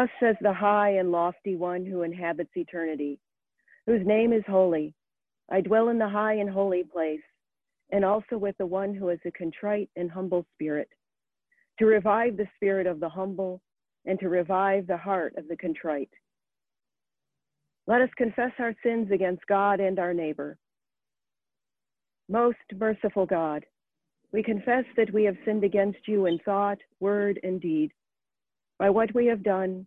Thus says the high and lofty one who inhabits eternity, whose name is holy. I dwell in the high and holy place, and also with the one who has a contrite and humble spirit, to revive the spirit of the humble and to revive the heart of the contrite. Let us confess our sins against God and our neighbor. Most merciful God, we confess that we have sinned against you in thought, word, and deed by what we have done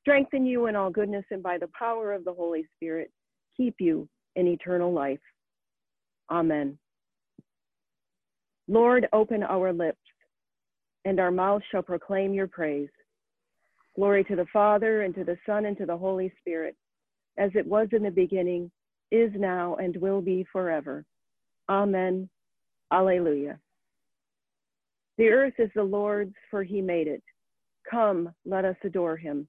strengthen you in all goodness, and by the power of the Holy Spirit, keep you in eternal life. Amen. Lord, open our lips, and our mouths shall proclaim your praise. Glory to the Father, and to the Son, and to the Holy Spirit, as it was in the beginning, is now, and will be forever. Amen. Alleluia. The earth is the Lord's, for he made it. Come, let us adore him.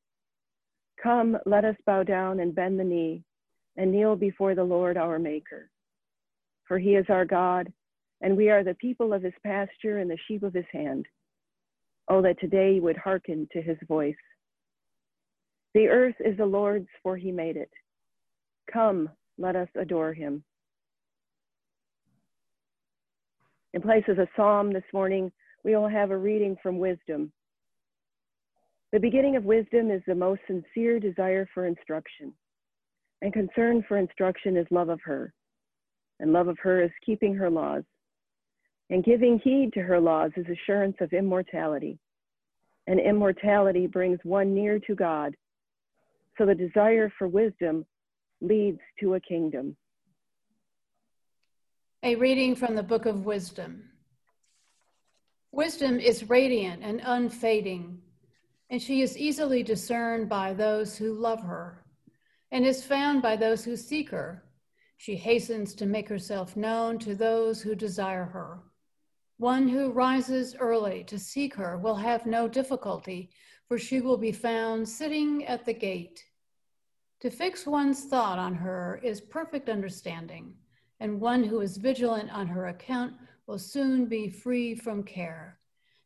Come, let us bow down and bend the knee and kneel before the Lord our Maker. For he is our God, and we are the people of his pasture and the sheep of his hand. Oh, that today you would hearken to his voice. The earth is the Lord's, for he made it. Come, let us adore him. In place of a psalm this morning, we will have a reading from wisdom. The beginning of wisdom is the most sincere desire for instruction, and concern for instruction is love of her, and love of her is keeping her laws. And giving heed to her laws is assurance of immortality. And immortality brings one near to God. So the desire for wisdom leads to a kingdom. A reading from the Book of Wisdom. Wisdom is radiant and unfading, and she is easily discerned by those who love her, and is found by those who seek her. She hastens to make herself known to those who desire her. One who rises early to seek her will have no difficulty, for she will be found sitting at the gate. To fix one's thought on her is perfect understanding, and one who is vigilant on her account will soon be free from care,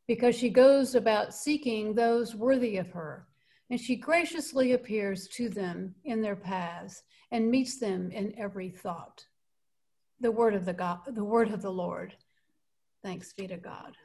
because she goes about seeking those worthy of her, and she graciously appears to them in their paths and meets them in every thought. The word of the God, the word of the Lord. Thanks be to God.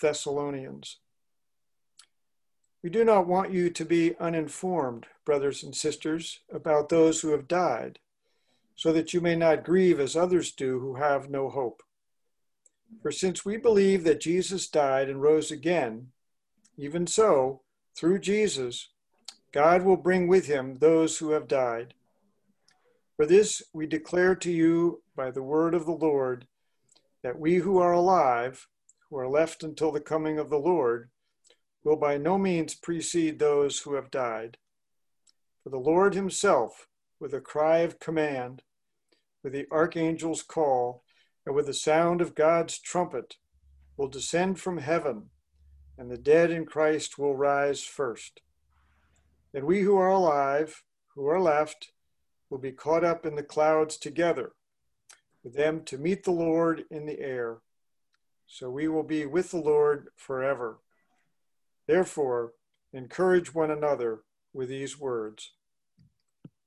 Thessalonians. We do not want you to be uninformed, brothers and sisters, about those who have died, so that you may not grieve as others do who have no hope. For since we believe that Jesus died and rose again, even so, through Jesus, God will bring with him those who have died. For this we declare to you by the word of the Lord that we who are alive, who are left until the coming of the Lord, will by no means precede those who have died. For the Lord himself, with a cry of command, with the archangel's call, and with the sound of God's trumpet, will descend from heaven, and the dead in Christ will rise first. Then we who are alive, who are left, will be caught up in the clouds together with them to meet the Lord in the air. So we will be with the Lord forever. Therefore, encourage one another with these words.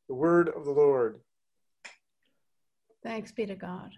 The word of the Lord. Thanks be to God.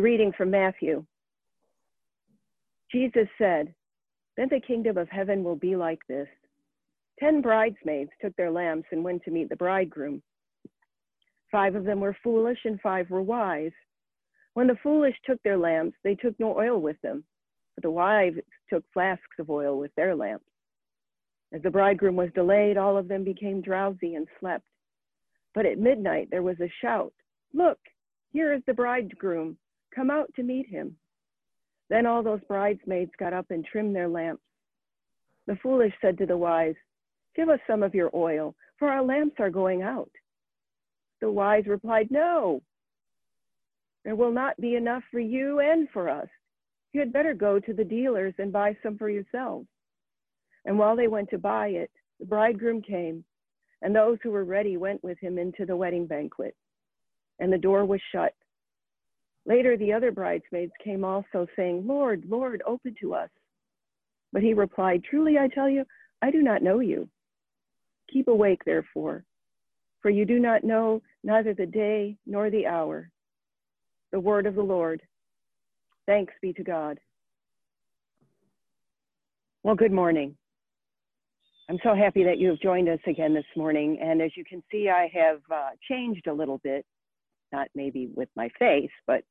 Reading from Matthew. Jesus said, Then the kingdom of heaven will be like this. Ten bridesmaids took their lamps and went to meet the bridegroom. Five of them were foolish and five were wise. When the foolish took their lamps, they took no oil with them, but the wise took flasks of oil with their lamps. As the bridegroom was delayed, all of them became drowsy and slept. But at midnight there was a shout Look, here is the bridegroom. Come out to meet him. Then all those bridesmaids got up and trimmed their lamps. The foolish said to the wise, Give us some of your oil, for our lamps are going out. The wise replied, No, there will not be enough for you and for us. You had better go to the dealers and buy some for yourselves. And while they went to buy it, the bridegroom came, and those who were ready went with him into the wedding banquet. And the door was shut, Later, the other bridesmaids came also, saying, Lord, Lord, open to us. But he replied, Truly I tell you, I do not know you. Keep awake, therefore, for you do not know neither the day nor the hour. The word of the Lord. Thanks be to God. Well, good morning. I'm so happy that you have joined us again this morning. And as you can see, I have uh, changed a little bit not maybe with my face, but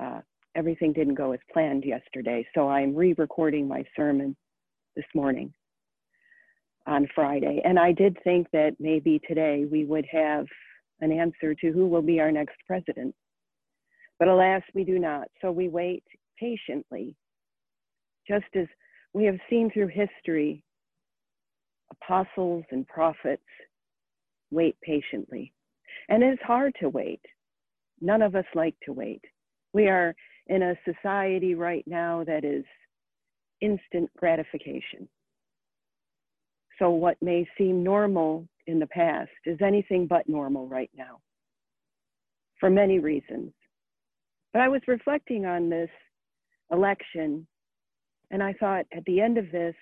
uh, everything didn't go as planned yesterday. So I'm re recording my sermon this morning on Friday. And I did think that maybe today we would have an answer to who will be our next president. But alas, we do not. So we wait patiently, just as we have seen through history, apostles and prophets wait patiently. And it's hard to wait. None of us like to wait. We are in a society right now that is instant gratification. So, what may seem normal in the past is anything but normal right now for many reasons. But I was reflecting on this election, and I thought at the end of this,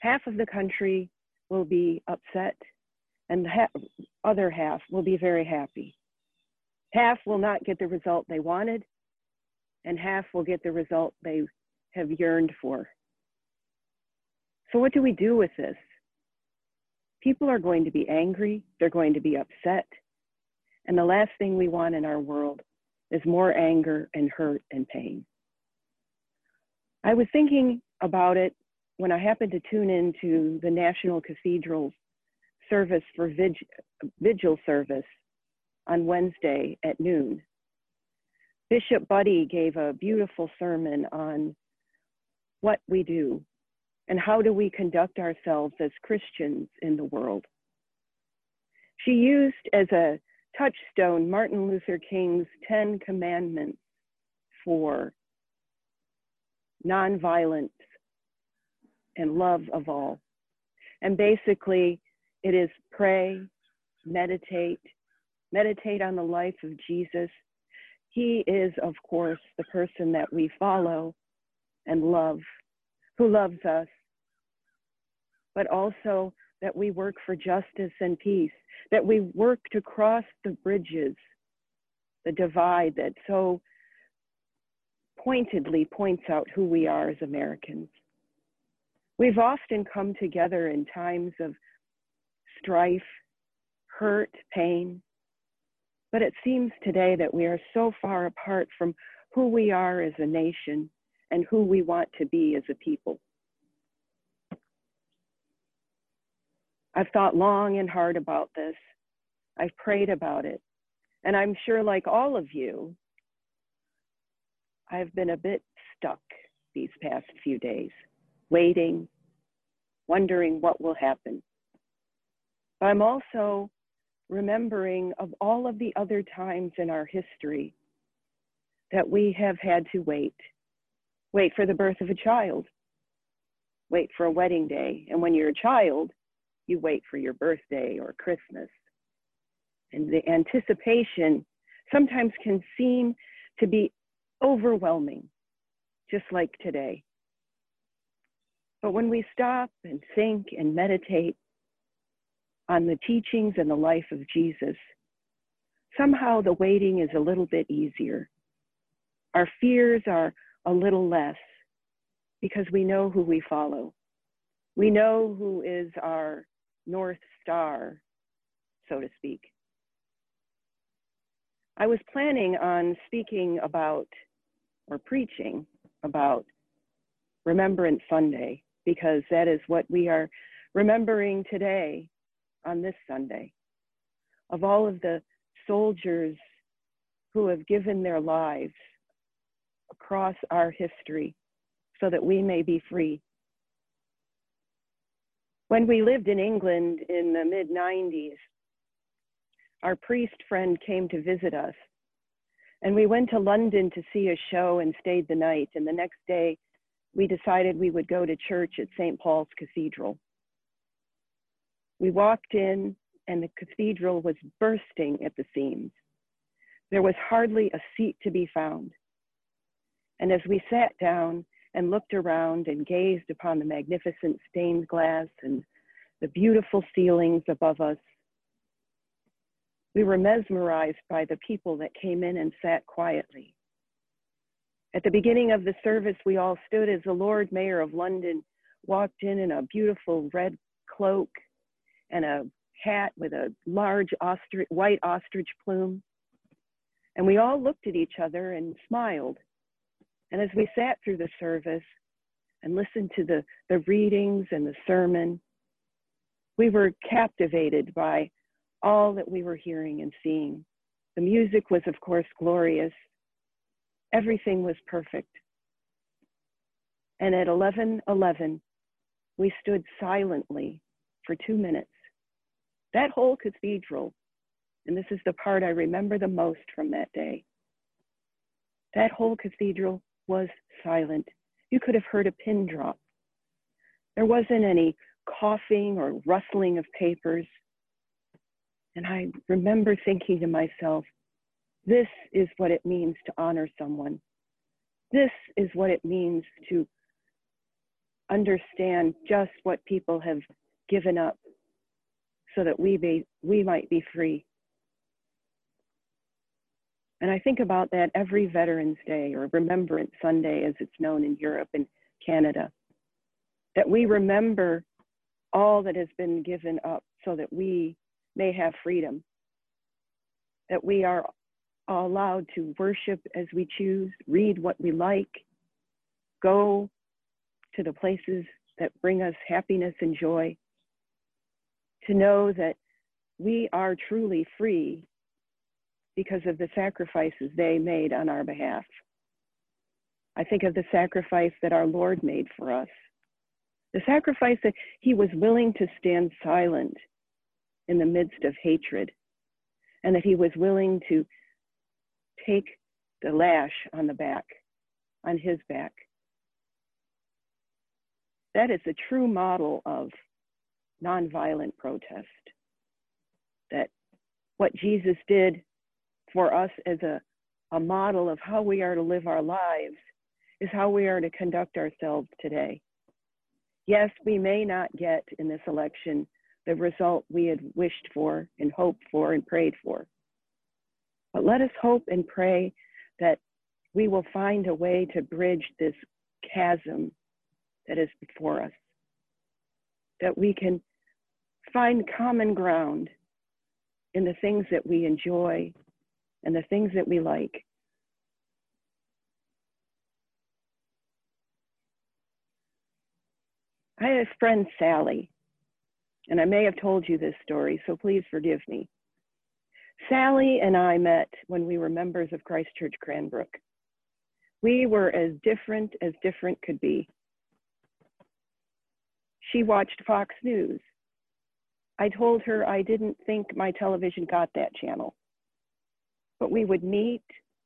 half of the country will be upset, and the other half will be very happy. Half will not get the result they wanted, and half will get the result they have yearned for. So, what do we do with this? People are going to be angry, they're going to be upset. And the last thing we want in our world is more anger and hurt and pain. I was thinking about it when I happened to tune into the National Cathedral's service for vigil service on Wednesday at noon. Bishop Budde gave a beautiful sermon on what we do and how do we conduct ourselves as Christians in the world. She used as a touchstone Martin Luther King's 10 commandments for nonviolence and love of all. And basically, it is pray, meditate, meditate on the life of Jesus. He is, of course, the person that we follow and love, who loves us, but also that we work for justice and peace, that we work to cross the bridges, the divide that so pointedly points out who we are as Americans. We've often come together in times of strife, hurt, pain, but it seems today that we are so far apart from who we are as a nation and who we want to be as a people. I've thought long and hard about this. I've prayed about it. And I'm sure, like all of you, I've been a bit stuck these past few days, waiting, wondering what will happen. But I'm also remembering of all of the other times in our history that we have had to wait. Wait for the birth of a child, wait for a wedding day. And when you're a child, you wait for your birthday or Christmas. And the anticipation sometimes can seem to be overwhelming, just like today. But when we stop and think and meditate on the teachings and the life of Jesus, somehow the waiting is a little bit easier. Our fears are a little less because we know who we follow. We know who is our North Star, so to speak. I was planning on speaking about or preaching about Remembrance Sunday because that is what we are remembering today on this Sunday. Of all of the soldiers who have given their lives across our history so that we may be free. When we lived in England in the mid 90s, our priest friend came to visit us. And we went to London to see a show and stayed the night. And the next day, we decided we would go to church at St. Paul's Cathedral. We walked in, and the cathedral was bursting at the seams. There was hardly a seat to be found. And as we sat down and looked around and gazed upon the magnificent stained glass and the beautiful ceilings above us, we were mesmerized by the people that came in and sat quietly. At the beginning of the service, we all stood as the Lord Mayor of London walked in in a beautiful red cloak and a hat with a large white ostrich plume. And we all looked at each other and smiled. And as we sat through the service and listened to the, the readings and the sermon, we were captivated by all that we were hearing and seeing. The music was, of course, glorious. Everything was perfect. And at 11:11, we stood silently for two minutes. That whole cathedral, and this is the part I remember the most from that day. That whole cathedral was silent. You could have heard a pin drop. There wasn't any coughing or rustling of papers. And I remember thinking to myself, this is what it means to honor someone. This is what it means to understand just what people have given up so that we, be, we might be free. And I think about that every Veterans Day or Remembrance Sunday, as it's known in Europe and Canada, that we remember all that has been given up so that we may have freedom, that we are allowed to worship as we choose, read what we like, go to the places that bring us happiness and joy, to know that we are truly free because of the sacrifices they made on our behalf. I think of the sacrifice that our Lord made for us, the sacrifice that he was willing to stand silent in the midst of hatred, and that he was willing to take the lash on the back, on his back. That is a true model of nonviolent protest. That what Jesus did for us as a, a model of how we are to live our lives is how we are to conduct ourselves today. Yes, we may not get in this election the result we had wished for and hoped for and prayed for. But let us hope and pray that we will find a way to bridge this chasm that is before us, that we can find common ground in the things that we enjoy and the things that we like. I had a friend, Sally, and I may have told you this story, so please forgive me. Sally and I met when we were members of Christ Church Cranbrook. We were as different as different could be. She watched Fox News. I told her I didn't think my television got that channel. But we would meet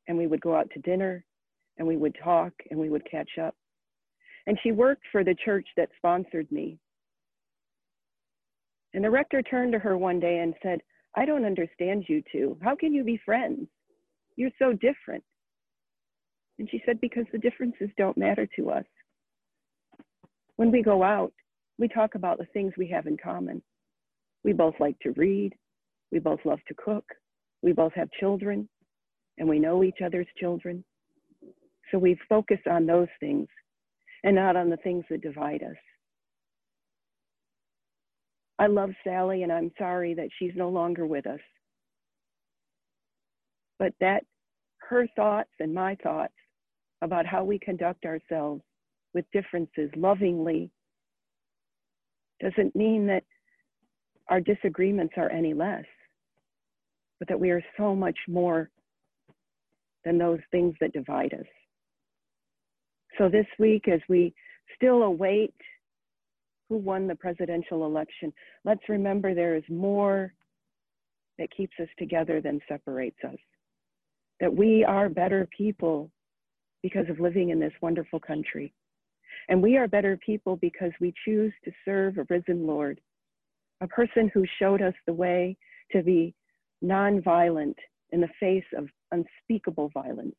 and we would go out to dinner and we would talk and we would catch up. And she worked for the church that sponsored me. And the rector turned to her one day and said, I don't understand you two. How can you be friends? You're so different. And she said, Because the differences don't matter to us. When we go out, we talk about the things we have in common. We both like to read. We both love to cook. We both have children and we know each other's children. So we focus on those things and not on the things that divide us. I love Sally and I'm sorry that she's no longer with us. But that her thoughts and my thoughts about how we conduct ourselves with differences lovingly doesn't mean that our disagreements are any less, but that we are so much more than those things that divide us. So this week, as we still await who won the presidential election, let's remember there is more that keeps us together than separates us. That we are better people because of living in this wonderful country. And we are better people because we choose to serve a risen Lord, a person who showed us the way to be nonviolent in the face of unspeakable violence,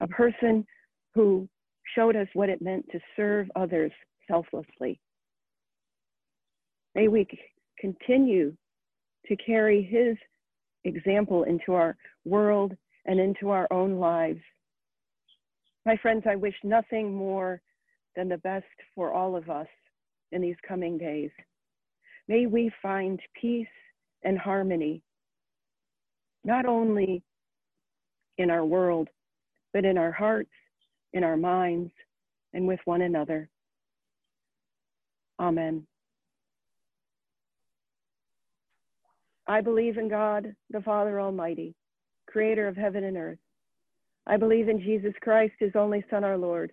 a person who showed us what it meant to serve others selflessly. May we continue to carry his example into our world and into our own lives. My friends, I wish nothing more than the best for all of us in these coming days. May we find peace and harmony, not only in our world, but in our hearts, in our minds, and with one another. Amen. I believe in God, the Father Almighty, creator of heaven and earth. I believe in Jesus Christ, his only Son, our Lord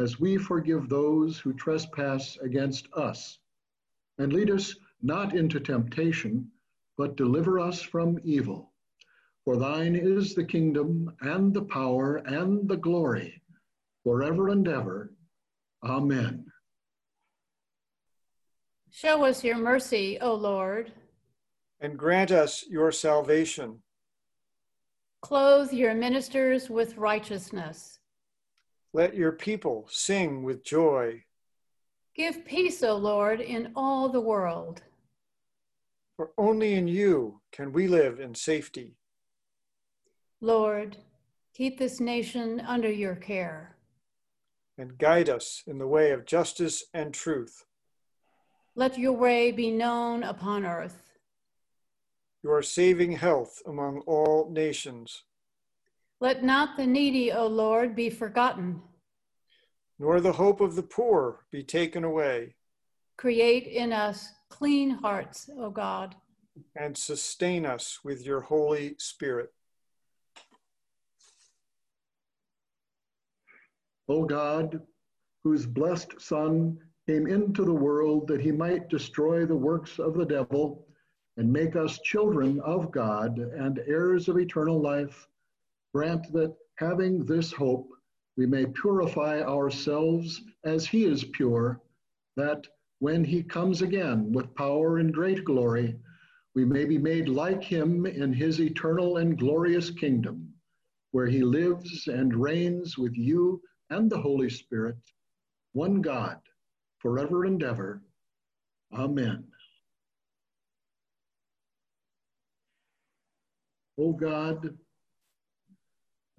as we forgive those who trespass against us. And lead us not into temptation, but deliver us from evil. For thine is the kingdom and the power and the glory forever and ever. Amen. Show us your mercy, O Lord. And grant us your salvation. Clothe your ministers with righteousness. Let your people sing with joy. Give peace, O Lord, in all the world. For only in you can we live in safety. Lord, keep this nation under your care. And guide us in the way of justice and truth. Let your way be known upon earth. Your saving health among all nations. Let not the needy, O Lord, be forgotten. Nor the hope of the poor be taken away. Create in us clean hearts, O God. And sustain us with your Holy Spirit. O God, whose blessed Son came into the world that he might destroy the works of the devil and make us children of God and heirs of eternal life, grant that having this hope, we may purify ourselves as he is pure, that when he comes again with power and great glory, we may be made like him in his eternal and glorious kingdom, where he lives and reigns with you and the Holy Spirit, one God, forever and ever. Amen. O God,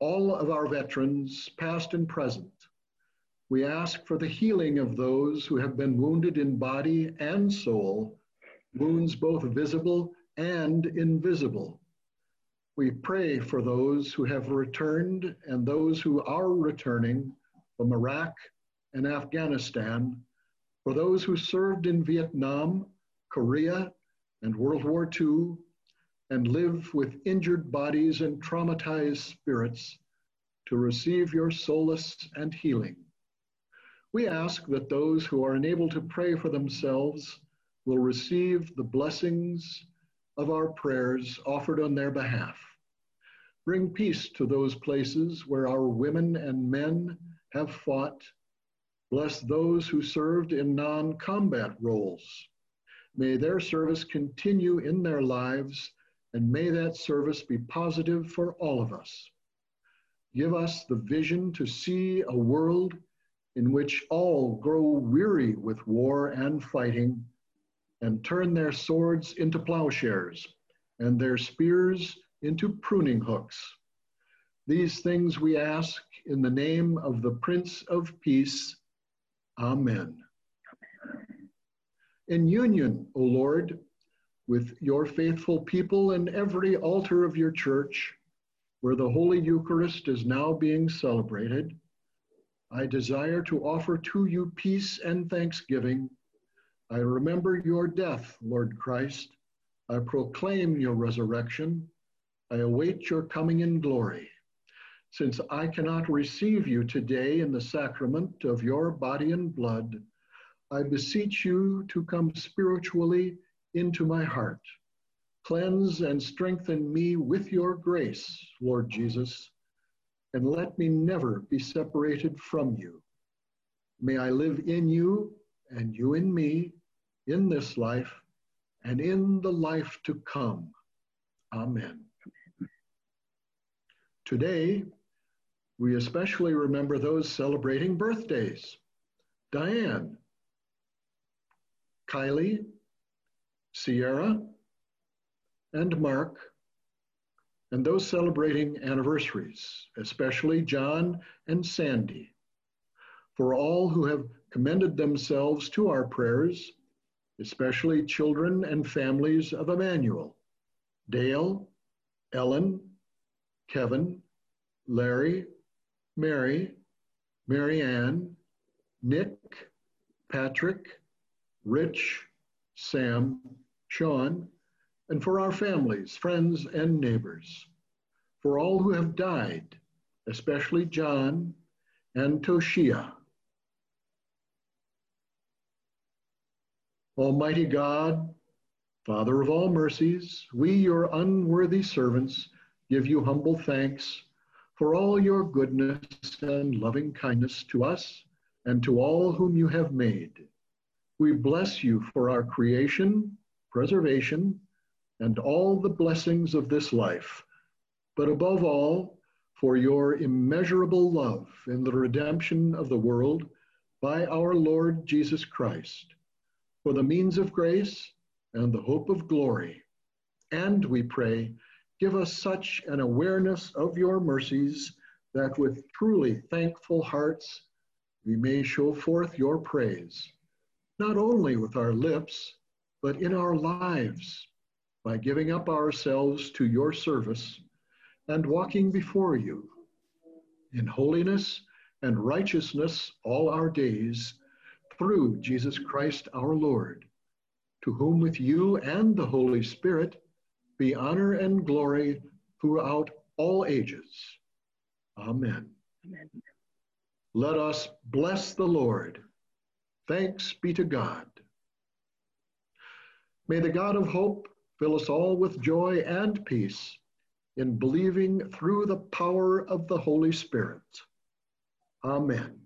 all of our veterans, past and present. We ask for the healing of those who have been wounded in body and soul, wounds both visible and invisible. We pray for those who have returned and those who are returning from Iraq and Afghanistan, for those who served in Vietnam, Korea, and World War II, and live with injured bodies and traumatized spirits to receive your solace and healing. We ask that those who are unable to pray for themselves will receive the blessings of our prayers offered on their behalf. Bring peace to those places where our women and men have fought Bless those who served in non combat roles. May their service continue in their lives, and may that service be positive for all of us. Give us the vision to see a world in which all grow weary with war and fighting and turn their swords into plowshares and their spears into pruning hooks. These things we ask in the name of the Prince of Peace Amen. In union, O Lord, with your faithful people in every altar of your church, where the Holy Eucharist is now being celebrated, I desire to offer to you peace and thanksgiving. I remember your death, Lord Christ. I proclaim your resurrection. I await your coming in glory. Since I cannot receive you today in the sacrament of your body and blood, I beseech you to come spiritually into my heart. Cleanse and strengthen me with your grace, Lord Jesus, and let me never be separated from you. May I live in you and you in me in this life and in the life to come. Amen. Today, we especially remember those celebrating birthdays. Diane, Kylie, Sierra, and Mark, and those celebrating anniversaries, especially John and Sandy. For all who have commended themselves to our prayers, especially children and families of Emmanuel, Dale, Ellen, Kevin, Larry, Mary, Mary Ann, Nick, Patrick, Rich, Sam, Sean, and for our families, friends, and neighbors, for all who have died, especially John and Toshia. Almighty God, Father of all mercies, we, your unworthy servants, give you humble thanks for all your goodness and loving kindness to us and to all whom you have made. We bless you for our creation, preservation, and all the blessings of this life, but above all, for your immeasurable love in the redemption of the world by our Lord Jesus Christ, for the means of grace and the hope of glory. And we pray, give us such an awareness of your mercies that with truly thankful hearts we may show forth your praise, not only with our lips, but in our lives by giving up ourselves to your service and walking before you in holiness and righteousness all our days through Jesus Christ our Lord, to whom with you and the Holy Spirit be honor and glory throughout all ages. Amen. Amen. Let us bless the Lord. Thanks be to God. May the God of hope fill us all with joy and peace in believing through the power of the Holy Spirit. Amen.